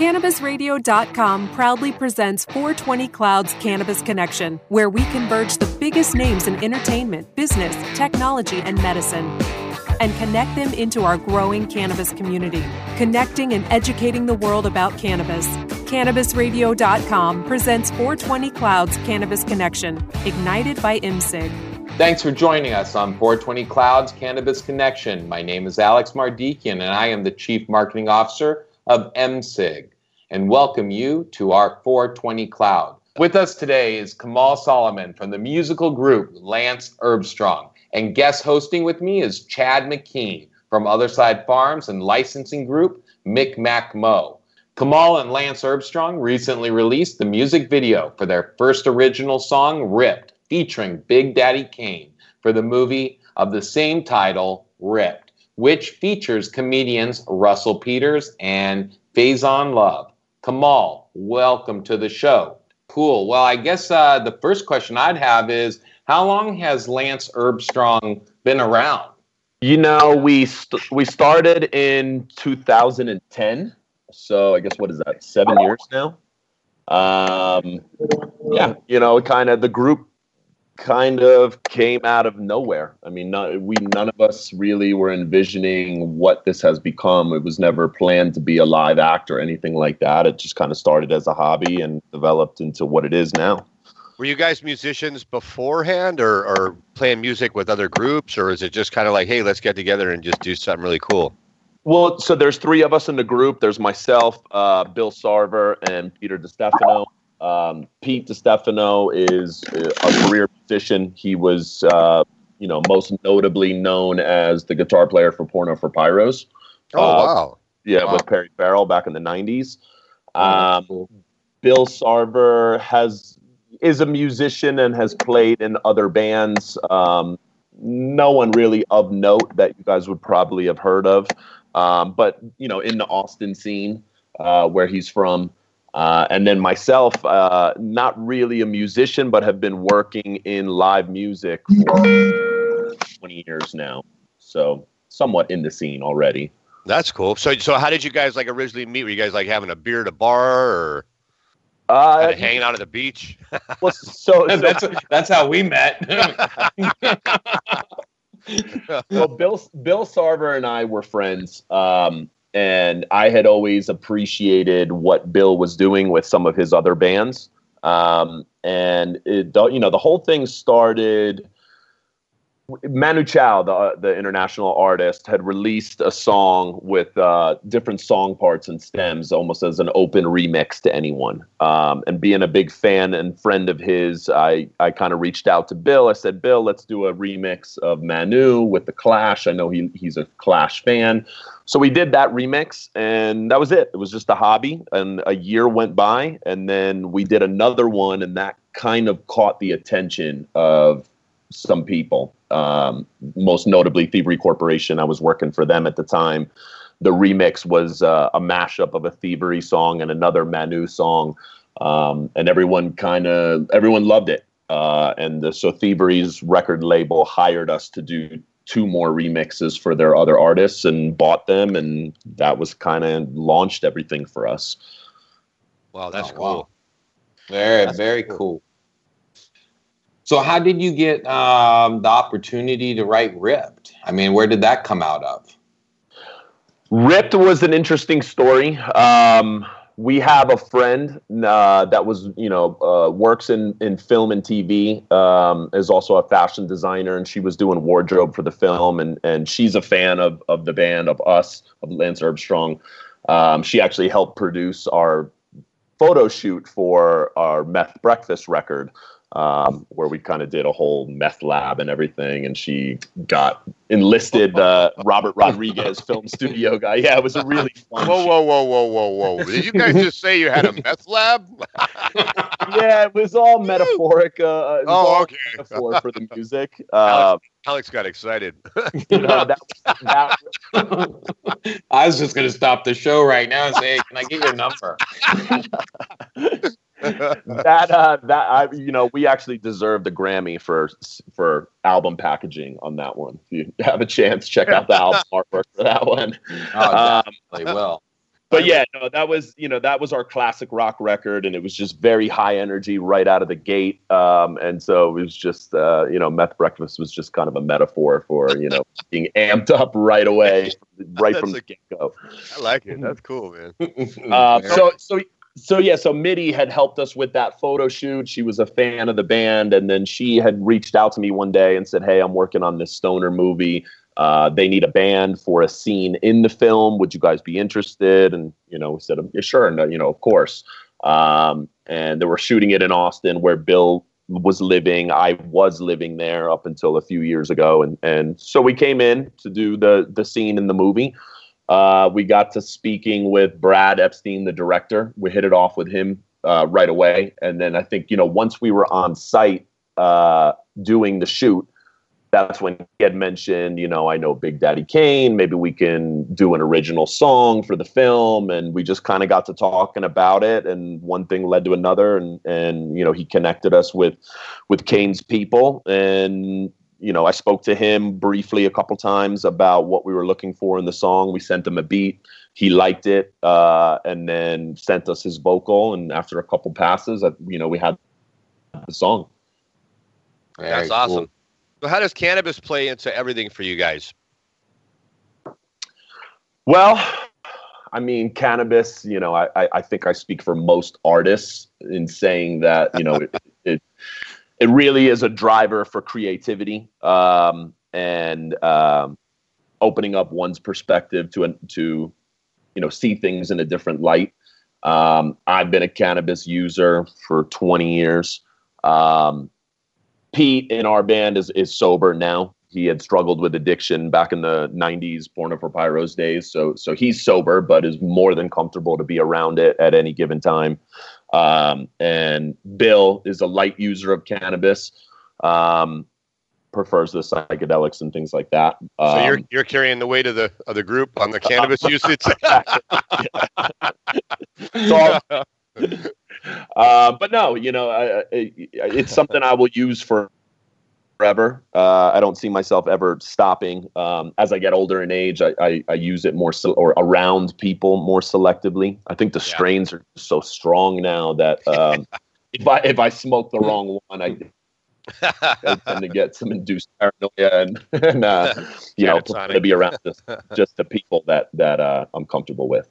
CannabisRadio.com proudly presents 420 Clouds Cannabis Connection, where we converge the biggest names in entertainment, business, technology, and medicine and connect them into our growing cannabis community, connecting and educating the world about cannabis. CannabisRadio.com presents 420 Clouds Cannabis Connection, ignited by IMSIG. Thanks for joining us on 420 Clouds Cannabis Connection. My name is Alex Mardikian, and I am the Chief Marketing Officer of MSIG, and welcome you to our 420 Cloud. With us today is Kamal Soliman from the musical group Lance Herbstrong, and guest hosting with me is Chad McKean from Other Side Farms and licensing group Micmac Mo. Kamal and Lance Herbstrong recently released the music video for their first original song, Ripped, featuring Big Daddy Kane for the movie of the same title, Ripped, which features comedians Russell Peters and Faizon Love. Kamal, welcome to the show. Cool. Well, I guess uh, the first question I'd have is how long has Lance Herbstrong been around? You know, we st- we started in 2010. So I guess what is that? Seven years now. Um, yeah, you know, kind of the group kind of came out of nowhere. I mean, not, we none of us really were envisioning what this has become. It was never planned to be a live act or anything like that. It just kind of started as a hobby and developed into what it is now. Were you guys musicians beforehand or, or playing music with other groups, or is it just kind of like, hey, let's get together and just do something really cool? Well, so there's three of us in the group. There's myself, uh, Bill Sarver, and Peter DeStefano. Um, Pete DeStefano is a career musician. He was, uh, you know, most notably known as the guitar player for Porno for Pyros. Oh uh, wow! Yeah, wow. with Perry Farrell back in the '90s. Um, cool. Bill Sarver has is a musician and has played in other bands. Um, no one really of note that you guys would probably have heard of, um, but you know, in the Austin scene uh, where he's from. Uh, and then myself, uh, not really a musician, but have been working in live music for 20 years now. So somewhat in the scene already. That's cool. So, so how did you guys like originally meet? Were you guys like having a beer at a bar or uh, hanging out at the beach? well, so, so that's that's how we met. well, Bill Bill Sarver and I were friends. Um, and I had always appreciated what Bill was doing with some of his other bands. Um, and it, you know, the whole thing started Manu Chao, the the international artist, had released a song with uh, different song parts and stems, almost as an open remix to anyone. Um, and being a big fan and friend of his, I I kind of reached out to Bill. I said, Bill, let's do a remix of Manu with the Clash. I know he he's a Clash fan, so we did that remix, and that was it. It was just a hobby. And a year went by, and then we did another one, and that kind of caught the attention of some people, um, most notably Thievery Corporation. I was working for them at the time. The remix was uh, a mashup of a Thievery song and another Manu song, um, and everyone kind of everyone loved it. Uh, and the, so Thievery's record label hired us to do two more remixes for their other artists and bought them, and that was kind of launched everything for us. Wow, that's oh, cool. Wow. Very, that's very cool. cool. So, how did you get um, the opportunity to write Ripped? I mean, where did that come out of? Ripped was an interesting story. Um, we have a friend uh, that was, you know, uh, works in, in film and TV, um, is also a fashion designer, and she was doing wardrobe for the film, and, and she's a fan of, of the band, of us, of Lance Herbstrong. Um, she actually helped produce our photo shoot for our Meth Breakfast record um, where we kind of did a whole meth lab and everything. And she got enlisted uh, Robert Rodriguez film studio guy. Yeah, it was a really fun. Whoa, whoa, whoa, whoa, whoa, whoa! Did you guys just say you had a meth lab? yeah, it was all metaphoric. Uh, oh, all okay. Metaphor for the music. Uh, Alex, Alex, got excited. you know, that, that, I was just going to stop the show right now and say, hey, "Can I get your number?" that uh, that I you know we actually deserved the Grammy for for album packaging on that one. If you have a chance, check out the album artwork for that one. Oh, um, will. but yeah, no, that was you know that was our classic rock record, and it was just very high energy right out of the gate. Um, and so it was just uh, you know meth breakfast was just kind of a metaphor for you know being amped up right away, right from the get go. I like it. That's cool, man. Uh, so so so yeah, so Mitty had helped us with that photo shoot. She was a fan of the band, and then she had reached out to me one day and said, "Hey, I'm working on this stoner movie." Uh, they need a band for a scene in the film. Would you guys be interested? And you know, we said, yeah, sure, and you know, of course. Um, and they were shooting it in Austin, where Bill was living. I was living there up until a few years ago, and and so we came in to do the the scene in the movie. Uh, we got to speaking with Brad Epstein, the director. We hit it off with him uh, right away, and then I think you know once we were on site uh, doing the shoot, that's when he had mentioned, you know, I know Big Daddy Kane. Maybe we can do an original song for the film, and we just kind of got to talking about it, and one thing led to another, and and you know, he connected us with with Kane's people, and you know, I spoke to him briefly a couple times about what we were looking for in the song. We sent him a beat. He liked it, uh, and then sent us his vocal. And after a couple passes, you know, we had the song. Very That's awesome. Cool. So how does cannabis play into everything for you guys? Well, I mean, cannabis. You know, I I think I speak for most artists in saying that you know it, really is a driver for creativity um, and um, opening up one's perspective to to you know see things in a different light. Um, I've been a cannabis user for 20 years. Um, Pete in our band is is sober now. He had struggled with addiction back in the 90s, Porno for Pyros days. So so he's sober, but is more than comfortable to be around it at any given time. Um, and Bill is a light user of cannabis. Um, prefers the psychedelics and things like that. Um, so you're um, you're carrying the weight of the of the group on the cannabis usage. so uh, but no, you know, I, I, it's something I will use for forever. Uh, I don't see myself ever stopping. Um, as I get older in age, I, I, I use it more so, or around people more selectively. I think the yeah. strains are so strong now that um, if I if I smoke the wrong one, I, I tend to get some induced paranoia and, and uh, you know to be around just, just the people that that uh, I'm comfortable with.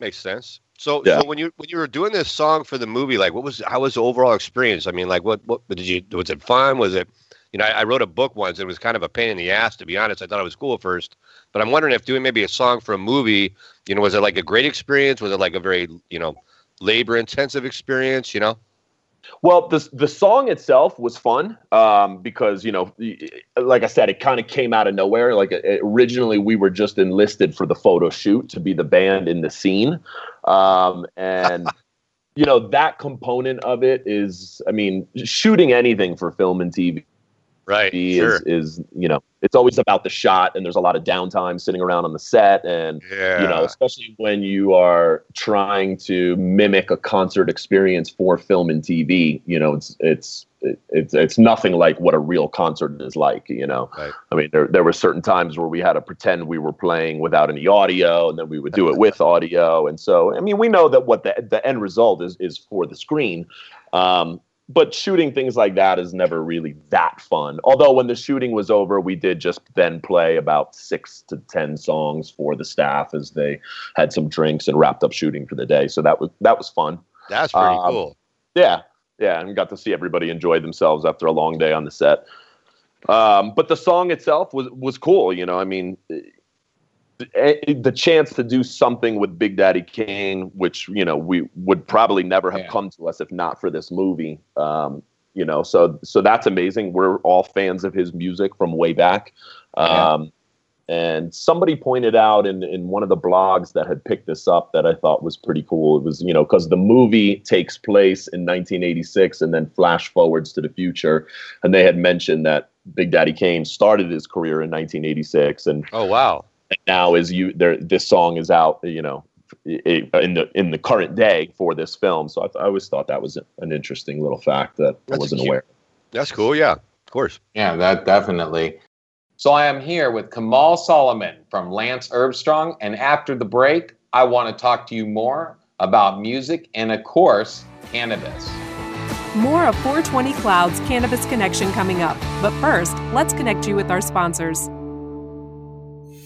Makes sense. So, yeah. so when you when you were doing this song for the movie, like, what was how was the overall experience? I mean, like, what what did you was it fun? Was it, you know, I, I wrote a book once. It was kind of a pain in the ass, to be honest. I thought it was cool at first, but I'm wondering if doing maybe a song for a movie, you know, was it like a great experience? Was it like a very you know labor intensive experience? You know. Well, the the song itself was fun um, because you know, like I said, it kind of came out of nowhere. Like originally, we were just enlisted for the photo shoot to be the band in the scene, um, and you know that component of it is, I mean, shooting anything for film and TV right is, sure. is you know it's always about the shot and there's a lot of downtime sitting around on the set and yeah. you know especially when you are trying to mimic a concert experience for film and tv you know it's it's it's it's nothing like what a real concert is like you know right. i mean there, there were certain times where we had to pretend we were playing without any audio and then we would do it with audio and so i mean we know that what the, the end result is is for the screen um, but shooting things like that is never really that fun. Although when the shooting was over, we did just then play about six to ten songs for the staff as they had some drinks and wrapped up shooting for the day. So that was that was fun. That's pretty um, cool. Yeah, yeah, and got to see everybody enjoy themselves after a long day on the set. Um, but the song itself was was cool. You know, I mean, the chance to do something with Big Daddy Kane, which you know we would probably never have yeah. come to us if not for this movie. Um, you know, so so that's amazing. We're all fans of his music from way back. Um, yeah. And somebody pointed out in, in one of the blogs that had picked this up that I thought was pretty cool. It was, you know, because the movie takes place in 1986 and then flash forwards to the future. And they had mentioned that Big Daddy Kane started his career in 1986. And oh, wow now is you there this song is out you know in the in the current day for this film so i, I always thought that was an interesting little fact that that's i wasn't cute. aware that's cool yeah of course yeah that definitely so i am here with kamal soliman from lance herbstrong and after the break I want to talk to you more about music and, of course, cannabis. More of 420 Clouds Cannabis Connection coming up. But first, let's connect you with our sponsors.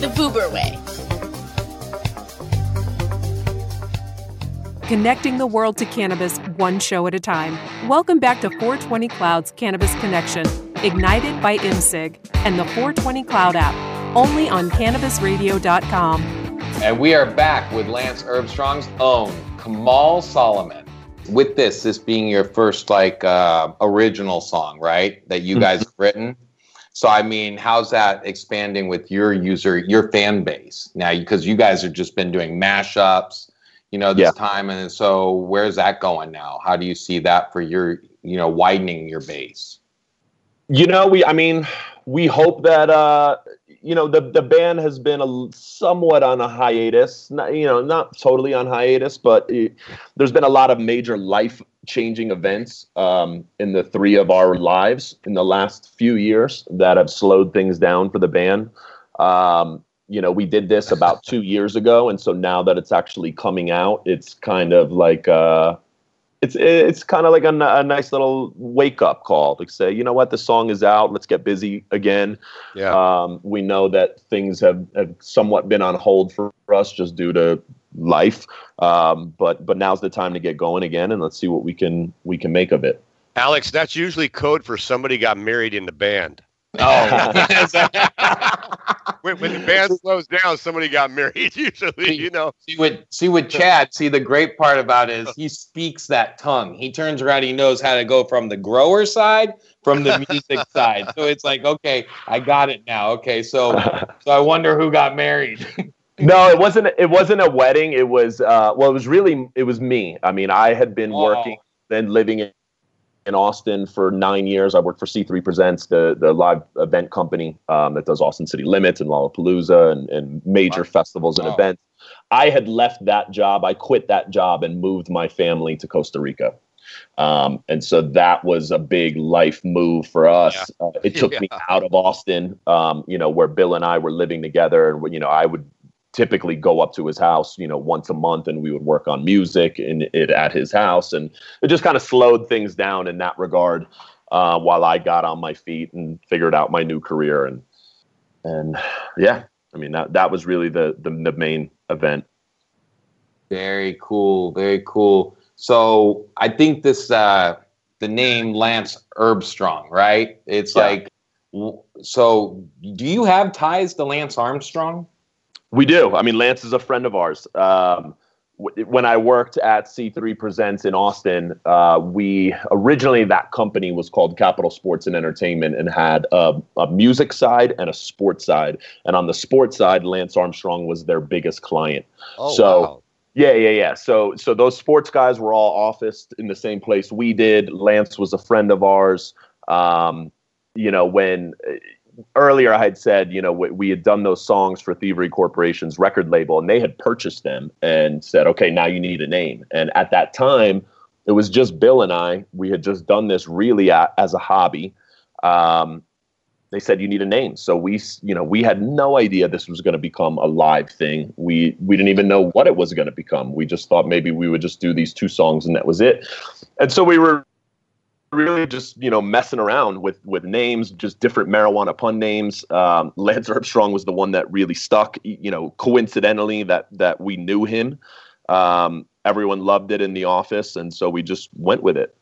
the Vuber way. Connecting the world to cannabis one show at a time. Welcome back to 420 Clouds Cannabis Connection, ignited by IMSIG and the 420 Cloud app, only on cannabisradio.com. And we are back with Lance Herbstrong's own Kamal Soliman. With this, this being your first like uh, original song, right? That you guys have written. So I mean, how's that expanding with your user, your fan base now? Because you guys have just been doing mashups, you know, this yeah. time, and so where's that going now? How do you see that for your, you know, widening your base? You know, we, I mean, we hope that, uh, you know, the the band has been a somewhat on a hiatus. Not, you know, not totally on hiatus, but it, there's been a lot of major life changing events um, in the three of our lives in the last few years that have slowed things down for the band. Um, you know, we did this about two years ago, and so now that it's actually coming out, it's kind of like uh, it's it's kind of like a, a, nice little wake up call to say, you know what, the song is out. Let's get busy again. Yeah. Um, we know that things have, have somewhat been on hold for us just due to life, um, but but now's the time to get going again, and let's see what we can we can make of it. Alex, that's usually code for somebody got married in the band. Oh, when, when, the band slows down, somebody got married. Usually, see, you know. See what see with Chad. See the great part about it is he speaks that tongue. He turns around. He knows how to go from the grower side, from the music side. So it's like, okay, I got it now. Okay, so so I wonder who got married. no, it wasn't. It wasn't a wedding. It was. Uh, well, it was really. It was me. I mean, I had been oh. working, then living in in Austin for nine years. I worked for C3 Presents, the the live event company um, that does Austin City Limits and Lollapalooza and, and major wow. festivals and wow. events. I had left that job. I quit that job and moved my family to Costa Rica. Um, and so that was a big life move for us. Yeah. Uh, it took yeah. me out of Austin, um, you know, where Bill and I were living together. And, you know, I would typically go up to his house, you know, once a month and we would work on music and it at his house. And it just kind of slowed things down in that regard uh, while I got on my feet and figured out my new career. And, and yeah, I mean, that, that was really the, the, the main event. Very cool. Very cool. So I think this, uh, the name Lance Herbstrong, right? It's yeah. like, so do you have ties to Lance Armstrong? We do. I mean, Lance is a friend of ours. Um, when I worked at C3 Presents in Austin, uh, we originally that company was called Capital Sports and Entertainment and had a, a, music side and a sports side. And on the sports side, Lance Armstrong was their biggest client. Oh, so, wow. Yeah, yeah, yeah. So, so those sports guys were all officed in the same place we did. Lance was a friend of ours. Um, you know, when earlier I had said, you know, we, we, had done those songs for Thievery Corporation's record label, and they had purchased them and said, okay, now you need a name. And at that time, it was just Bill and I. We had just done this really a, as a hobby. Um, they said you need a name, so we, you know, we had no idea this was going to become a live thing. We we didn't even know what it was going to become. We just thought maybe we would just do these two songs and that was it. And so we were really just you know messing around with with names, just different marijuana pun names. Um, Lance Herbstrong was the one that really stuck. You know, coincidentally that that we knew him. Um, everyone loved it in the office, and so we just went with it.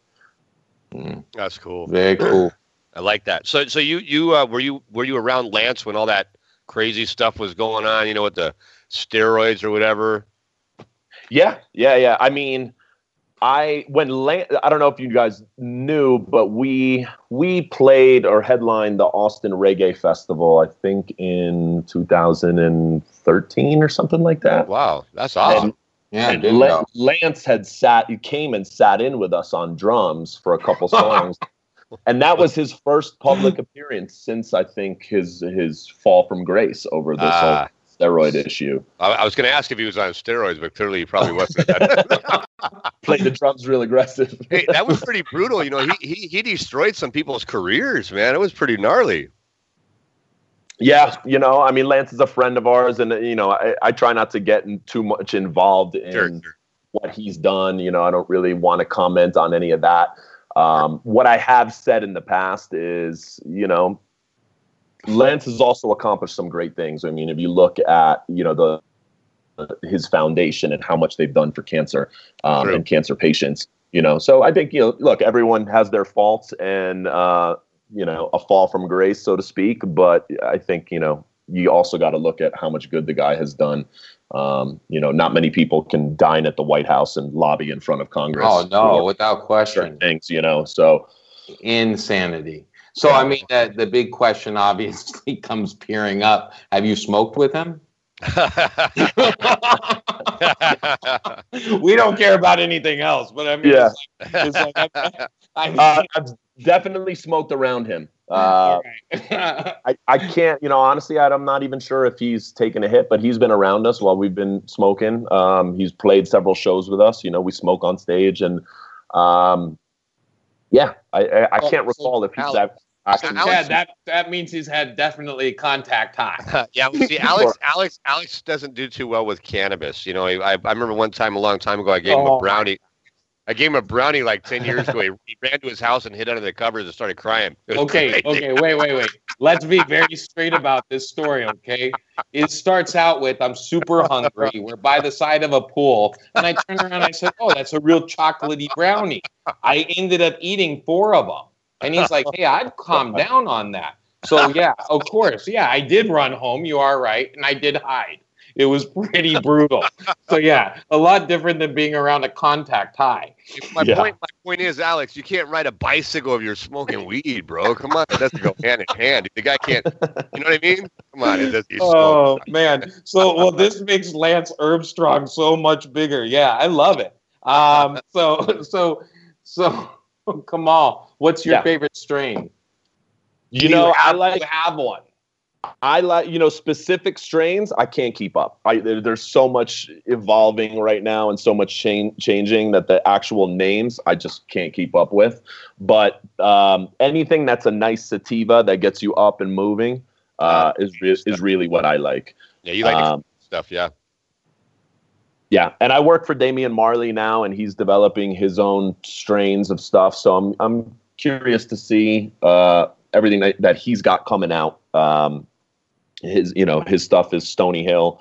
Mm. That's cool. Very cool. I like that. So so you you uh, were you were you around Lance when all that crazy stuff was going on? You know, with the steroids or whatever. Yeah, yeah, yeah. I mean, I when I don't know if you guys knew, but we we played or headlined the Austin Reggae Festival. I think in 2013 or something like that. Wow, that's awesome. And, yeah, and Lance had sat. He came and sat in with us on drums for a couple songs. and that was his first public appearance since I think his his fall from grace over this uh, whole ah steroid issue. I, I was going to ask if he was on steroids, but clearly he probably wasn't. Played the drums real aggressive. hey, that was pretty brutal. You know, he, he he destroyed some people's careers, man. It was pretty gnarly. Yeah, you know, I mean, Lance is a friend of ours, and you know, I, I try not to get in too much involved in sure, sure. what he's done. You know, I don't really want to comment on any of that. Um, what I have said in the past is, you know, Lance has also accomplished some great things. I mean, if you look at you know the his foundation and how much they've done for cancer um, and cancer patients, you know. So I think you know, look, everyone has their faults and uh, you know a fall from grace, so to speak. But I think you know you also got to look at how much good the guy has done. Um, you know, not many people can dine at the White House and lobby in front of Congress. Oh no, without question. Things, you know. So insanity. So I mean, the, the big question obviously comes peering up. Have you smoked with him? we don't care about anything else, but I mean, yeah. It's like, it's like I, I, uh, I've definitely smoked around him. Uh, I, I can't, you know, honestly, I'm not even sure if he's taken a hit, but he's been around us while we've been smoking. Um, he's played several shows with us. You know, we smoke on stage, and um, yeah, I, I, I can't recall if he's. Alex, yeah, that that means he's had definitely contact high. yeah, see, Alex, Alex, Alex doesn't do too well with cannabis. You know, I, I remember one time a long time ago, I gave oh. him a oh. brownie. I gave him a brownie like ten years ago. He, he ran to his house and hid under the covers and started crying. Okay, crazy. okay, wait, wait, wait. Let's be very straight about this story, okay? It starts out with I'm super hungry. We're by the side of a pool, and I turn around and I said, "Oh, that's a real chocolatey brownie." I ended up eating four of them. And he's like, hey, I'd calm down on that. So, yeah, of course. Yeah, I did run home. You are right. And I did hide. It was pretty brutal. So, yeah, a lot different than being around a contact high. My, yeah. point, my point is, Alex, you can't ride a bicycle if you're smoking weed, bro. Come on. It doesn't go hand in hand. The guy can't, you know what I mean? Come on. It doesn't, oh, man. So, well, this makes Lance Armstrong so much bigger. Yeah, I love it. Um, so, so, so Come on. What's your yeah. favorite strain? You know, you have, I like to have one. I like you know specific strains. I can't keep up. I, there, there's so much evolving right now and so much change, changing that the actual names I just can't keep up with. But um, anything that's a nice sativa that gets you up and moving uh, is is really what I like. Yeah, you like um, stuff. Yeah. Yeah, and I work for Damian Marley now, and he's developing his own strains of stuff. So I'm I'm curious to see uh, everything that, that he's got coming out. Um, his you know his stuff is Stony Hill,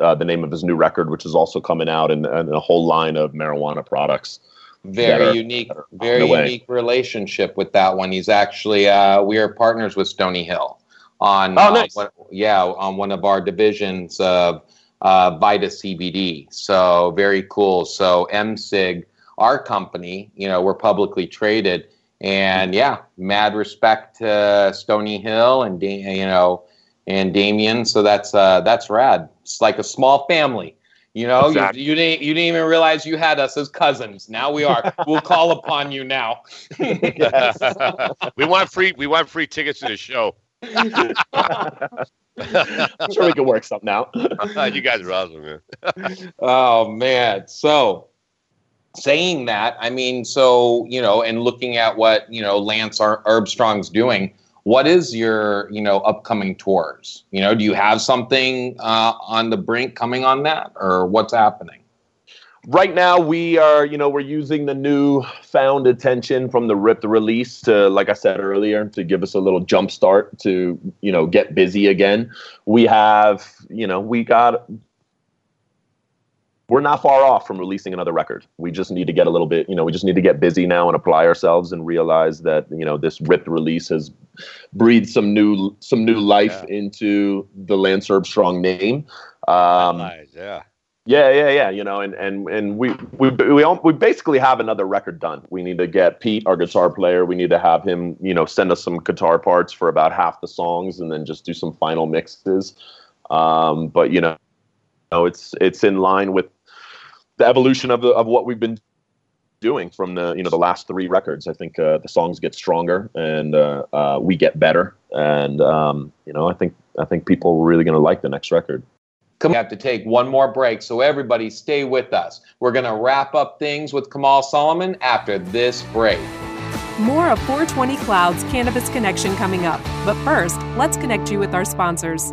uh, the name of his new record, which is also coming out, and, and a whole line of marijuana products. Very unique, very unique relationship with that one. He's actually uh, we are partners with Stony Hill on oh, nice. uh, what, yeah on one of our divisions of uh, Vita CBD. So very cool. So MSIG, our company, you know, we're publicly traded, and yeah, mad respect to Stony Hill and you know and Damian. So that's uh, that's rad. It's like a small family. You know, exactly. you, you, didn't you didn't even realize you had us as cousins. Now we are. we'll call upon you now. we want free. We want free tickets to the show. I'm sure we can work something out. you guys are awesome, man. oh man. So saying that, I mean, so you know, and looking at what you know Lance Herbstrong's doing what is your you know upcoming tours you know do you have something uh, on the brink coming on that or what's happening right now we are you know we're using the new found attention from the ripped release to like i said earlier to give us a little jump start to you know get busy again we have you know we got we're not far off from releasing another record. We just need to get a little bit, you know, we just need to get busy now and apply ourselves and realize that, you know, this ripped release has breathed some new some new life yeah. into the Lance Herbstrong name. Um, nice, yeah. Yeah, yeah, yeah. You know, and and and we we we we basically have another record done. We need to get Pete, our guitar player. We need to have him, you know, send us some guitar parts for about half the songs, and then just do some final mixes. Um, but you know, it's it's in line with the evolution of the of what we've been doing from the you know the last three records. I think uh, the songs get stronger and uh, uh, we get better, and um, you know I think I think people are really going to like the next record. We have to take one more break, so everybody stay with us. We're going to wrap up things with Kamal Soliman after this break. More of 420 Clouds Cannabis Connection coming up. But first, let's connect you with our sponsors.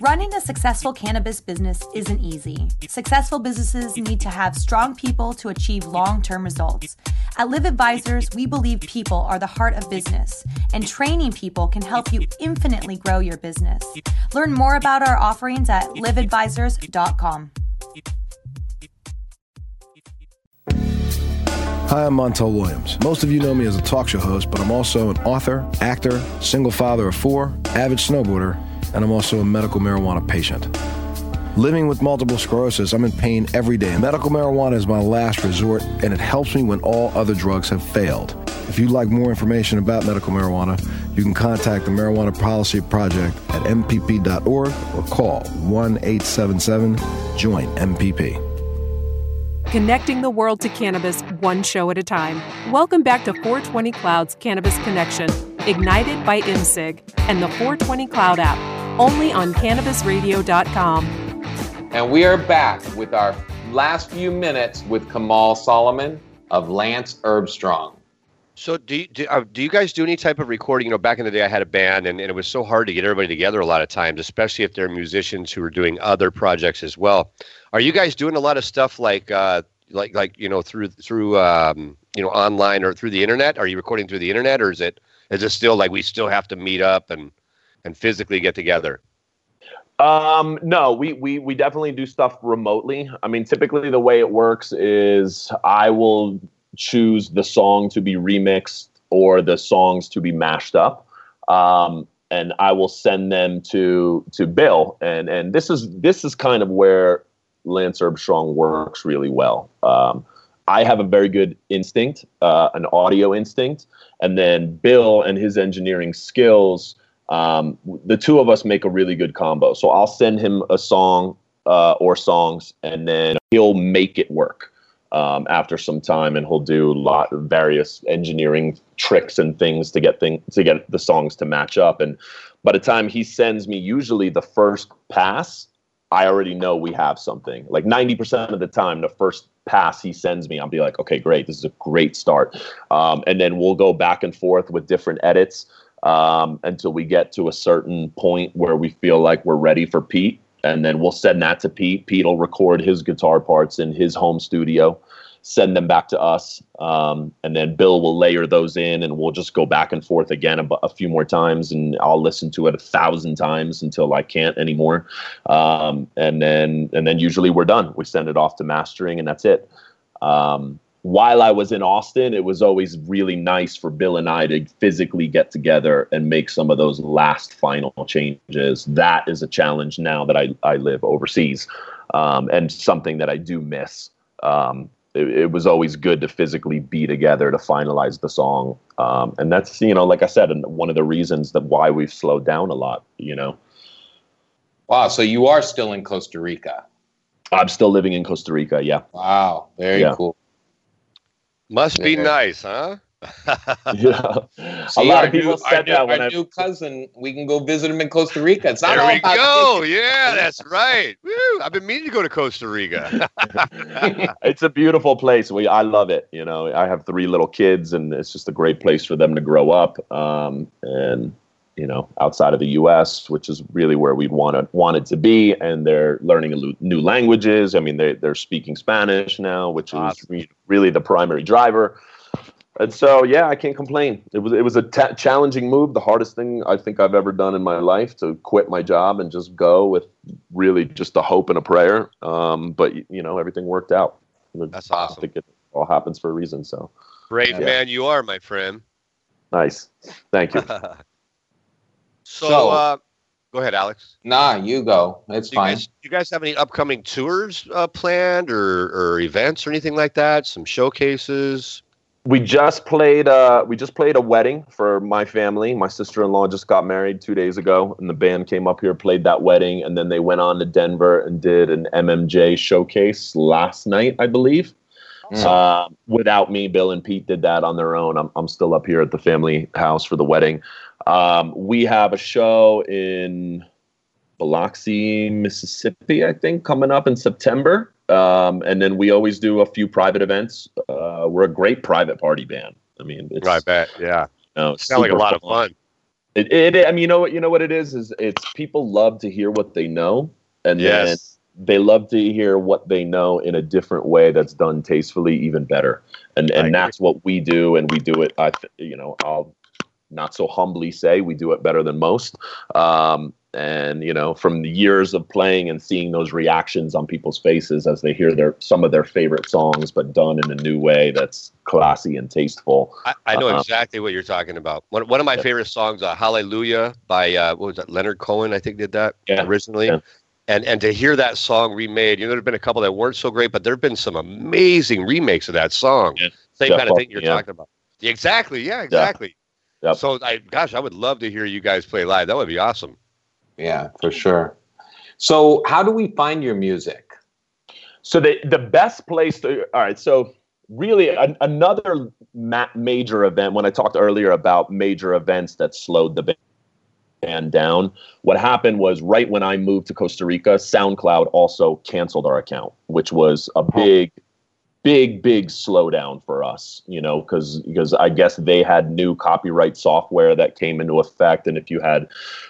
Running a successful cannabis business isn't easy. Successful businesses need to have strong people to achieve long term results. At Live Advisors, we believe people are the heart of business, and training people can help you infinitely grow your business. Learn more about our offerings at liveadvisors.com. Hi, I'm Montel Williams. Most of you know me as a talk show host, but I'm also an author, actor, single father of four, avid snowboarder and I'm also a medical marijuana patient. Living with multiple sclerosis, I'm in pain every day. Medical marijuana is my last resort, and it helps me when all other drugs have failed. If you'd like more information about medical marijuana, you can contact the Marijuana Policy Project at MPP.org or call 1 877 JOIN MPP. Connecting the world to cannabis one show at a time. Welcome back to 420 Clouds Cannabis Connection, ignited by MSIG and the 420 Cloud app only on cannabisradio.com. And we are back with our last few minutes with Kamal Soliman of Lance Herbstrong. So do you, do, uh, do, you guys do any type of recording? You know, back in the day, I had a band, and, and, it was so hard to get everybody together a lot of times, especially if they're musicians who are doing other projects as well. Are you guys doing a lot of stuff like uh, like like you know through through um, you know online or through the internet? Are you recording through the internet, or is it is it still like we still have to meet up and and physically get together? Um, no, we, we we definitely do stuff remotely. I mean, typically the way it works is I will choose the song to be remixed or the songs to be mashed up. Um, and I will send them to to Bill. And and this is this is kind of where Lance Herbstrong works really well. Um, I have a very good instinct, uh, an audio instinct, and then Bill and his engineering skills um, the two of us make a really good combo. So I'll send him a song uh, or songs, and then he'll make it work um, after some time, and he'll do a lot of various engineering tricks and things to get thing to get the songs to match up. And by the time he sends me usually the first pass i already know we have something like 90% of the time the first pass he sends me i'll be like okay great this is a great start um, and then we'll go back and forth with different edits um, until we get to a certain point where we feel like we're ready for pete and then we'll send that to pete pete will record his guitar parts in his home studio send them back to us, um, and then Bill will layer those in, and we'll just go back and forth again a, a, few more times, and I'll listen to it a thousand times until I can't anymore, um, and then and then usually we're done. We send it off to mastering, and that's it. Um, while I was in Austin, it was always really nice for Bill and I to physically get together and make some of those last final changes. That is a challenge now that I, I live overseas um, and something that I do miss. Um, it, it, was always good to physically be together to finalize the song. Um, and that's, you know, like I said, one of the reasons that why we've slowed down a lot, you know. Wow. So you are still in Costa Rica? I'm still living in Costa Rica. Yeah. Wow. Very yeah. cool. Must be yeah. nice, huh? yeah. See, a lot of people new, said that when our new cousin, we can go visit him in Costa Rica. It's not there all we go. Yeah, that's right. Woo. I've been meaning to go to Costa Rica. it's a beautiful place. We I love it. You know, I have three little kids, and it's just a great place for them to grow up. Um, and you know, outside of the U.S., which is really where we'd wanted wanted to be, and they're learning new languages. I mean, they they're speaking Spanish now, which awesome. is re- really the primary driver. And so, yeah, I can't complain. It was it was a t- challenging move, the hardest thing I think I've ever done in my life to quit my job and just go with really just a hope and a prayer. Um, but you know, everything worked out. That's awesome. I think it all happens for a reason. So great yeah. man, you are, my friend. Nice, thank you. so, so uh, go ahead, Alex. Nah, you go. It's do fine. You guys, do you guys have any upcoming tours uh, planned or or events or anything like that? Some showcases we just played uh, we just played a wedding for my family. My sister-in-law just got married two days ago, and the band came up here, played that wedding, and then they went on to Denver and did an MMJ showcase last night, I believe. Mm. Uh, without me, Bill and Pete did that on their own. I'm I'm still up here at the family house for the wedding. Um, we have a show in Biloxi, Mississippi, I think, coming up in September. Um, and then we always do a few private events. Uh, we're a great private party band. I mean, it's, I bet, yeah. You know, sounds like a lot fun. of fun. It, it, I mean, you know what, you know what it is, is it's people love to hear what they know, and yes. They love to hear what they know in a different way that's done tastefully, even better. And and that's what we do, and we do it. I, you know, I'll not so humbly say we do it better than most. Um, and you know from the years of playing and seeing those reactions on people's faces as they hear their some of their favorite songs but done in a new way that's classy and tasteful i, I know uh, exactly what you're talking about one, one of my yeah. favorite songs uh, hallelujah by uh, what was that leonard cohen i think did that yeah. originally yeah. And and to hear that song remade you know there have been a couple that weren't so great but there have been some amazing remakes of that song same kind of thing you're talking about exactly yeah exactly Yep. So, I, gosh, I would love to hear you guys play live. That would be awesome. Yeah, for sure. So, how do we find your music? So the the best place to all right. So really, an, another ma- major event. When I talked earlier about major events that slowed the band down, what happened was right when I moved to Costa Rica, SoundCloud also canceled our account, which was a big big big slowdown for us you know because because i guess they had new copyright software that came into effect and if you had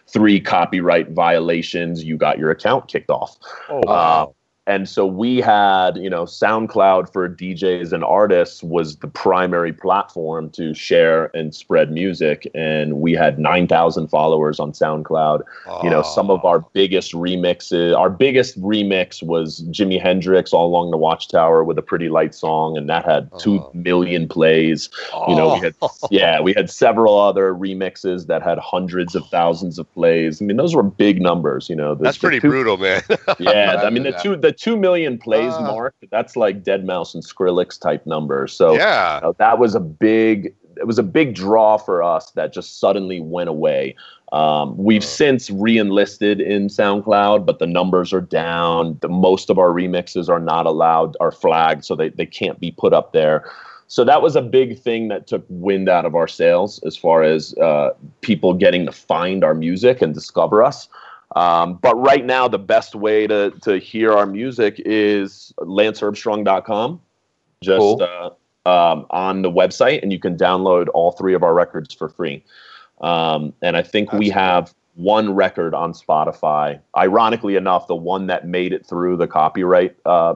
three copyright violations you got your account kicked off. Oh, wow. uh, and so we had you know soundcloud for djs and artists was the primary platform to share and spread music and we had 9000 followers on soundcloud oh. you know some of our biggest remixes our biggest remix was jimi hendrix all along the watchtower with a Pretty Lights song and that had oh. 2 million plays you know we had oh. yeah we had several other remixes that had hundreds of thousands of plays i mean those were big numbers you know the, that's pretty two, brutal man yeah i mean the two the two million plays uh, mark, that's like Deadmau5 and Skrillex type numbers. So yeah, you know, that was a big it was a big draw for us that just suddenly went away. Um, we've uh, since re-enlisted in SoundCloud, but the numbers are down. The most of our remixes are not allowed, are flagged, so they, they can't be put up there. so that was a big thing that took wind out of our sails as far as uh, people getting to find our music and discover us. Um, but right now, the best way to, to hear our music is lanceherbstrong.com, just cool. uh, um, on the website, and you can download all three of our records for free. Um, and I think That's we have one record on Spotify. Ironically enough, the one that made it through the copyright uh,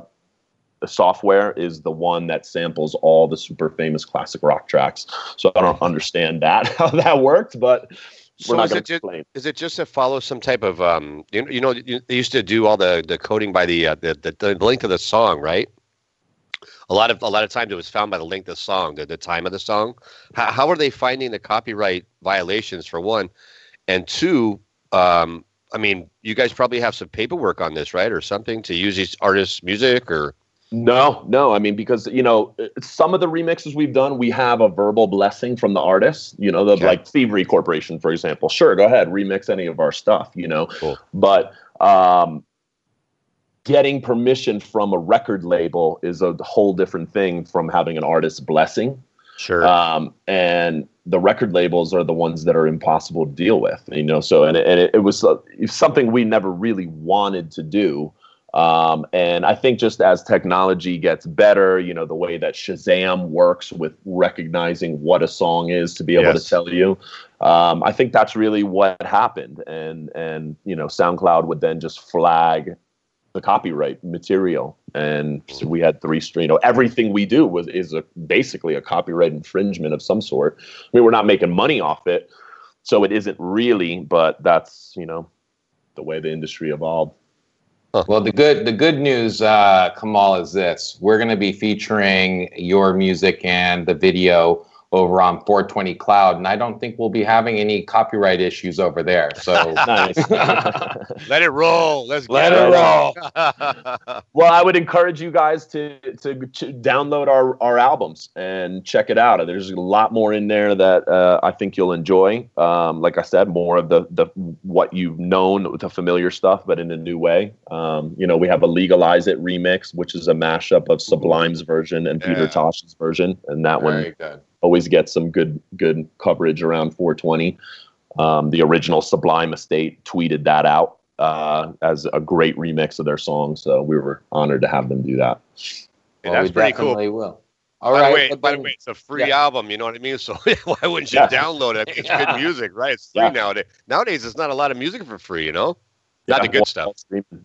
software is the one that samples all the super famous classic rock tracks. So I don't understand that how that worked, but we're so not going to. Is it just to follow some type of um? You, you know, they used to do all the the coding by the, uh, the the the length of the song, right? A lot of a lot of times it was found by the length of the song, the, the time of the song. How, how are they finding the copyright violations for one, and two? Um, I mean, you guys probably have some paperwork on this, right, or something to use these artists' music, or no, no. I mean, because you know, some of the remixes we've done, we have a verbal blessing from the artists. You know, the okay. like Thievery Corporation, for example. Sure, go ahead, remix any of our stuff. You know, cool. but um, getting permission from a record label is a whole different thing from having an artist's blessing. Sure. Um, and the record labels are the ones that are impossible to deal with. You know, so and, and it, it was uh, something we never really wanted to do um, and I think just as technology gets better, you know, the way that Shazam works with recognizing what a song is to be able yes. to tell you, um, I think that's really what happened. And and you know, SoundCloud would then just flag the copyright material, and so we had three stream. You know, everything we do was is a, basically a copyright infringement of some sort. I mean, we're not making money off it, so it isn't really. But that's you know, the way the industry evolved. Well, the good the good news, uh, Kamal, is this: we're going to be featuring your music and the video over on 420 Cloud, and I don't think we'll be having any copyright issues over there. So. Let it roll. Let's let it roll. well, I would encourage you guys to, to, to download our our albums and check it out. There's a lot more in there that uh, I think you'll enjoy. Um, like I said, more of the the what you've known, the familiar stuff, but in a new way. Um, you know, we have a Legalize It remix, which is a mashup of Sublime's version and yeah. Peter Tosh's version, and that Very one. Good always get some good good coverage around 420. Um, the original Sublime Estate tweeted that out uh, as a great remix of their song, so we were honored to have them do that. Well, that's pretty cool. Will. All by right. The way, by the way, it's a free yeah. album. You know what I mean? So why wouldn't you yeah. download it? It's yeah. good music, right? It's free nowadays. Nowadays, it's not a lot of music for free. You know, not the good stuff.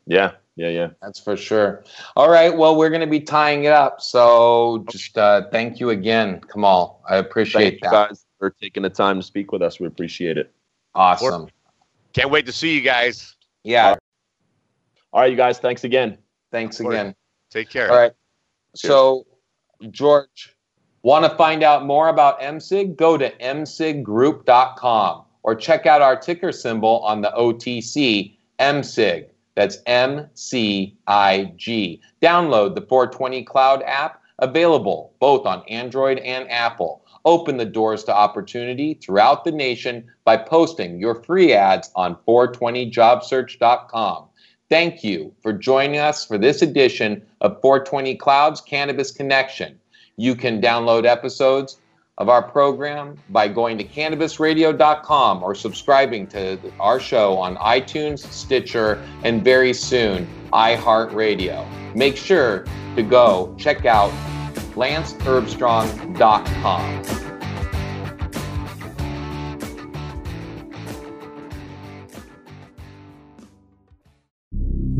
Yeah, yeah, yeah. That's for sure. All right. Well, we're going to be tying it up. So just uh, thank you again, Kamal. I appreciate thank that. guys for taking the time to speak with us. We appreciate it. Awesome. Can't wait to see you guys. Yeah. All right, you guys. Thanks again. Thanks again. Take care. All right. Cheers. So, George, want to find out more about MCIG? Go to msiggroup.com or check out our ticker symbol on the OTC, MCIG. That's M C I G. Download the 420 Cloud app, available both on Android and Apple. Open the doors to opportunity throughout the nation by posting your free ads on 420jobsearch.com. Thank you for joining us for this edition of 420 Cloud's Cannabis Connection. You can download episodes of our program by going to cannabisradio.com or subscribing to our show on iTunes, Stitcher, and very soon, iHeartRadio. Make sure to go check out lanceherbstrong.com.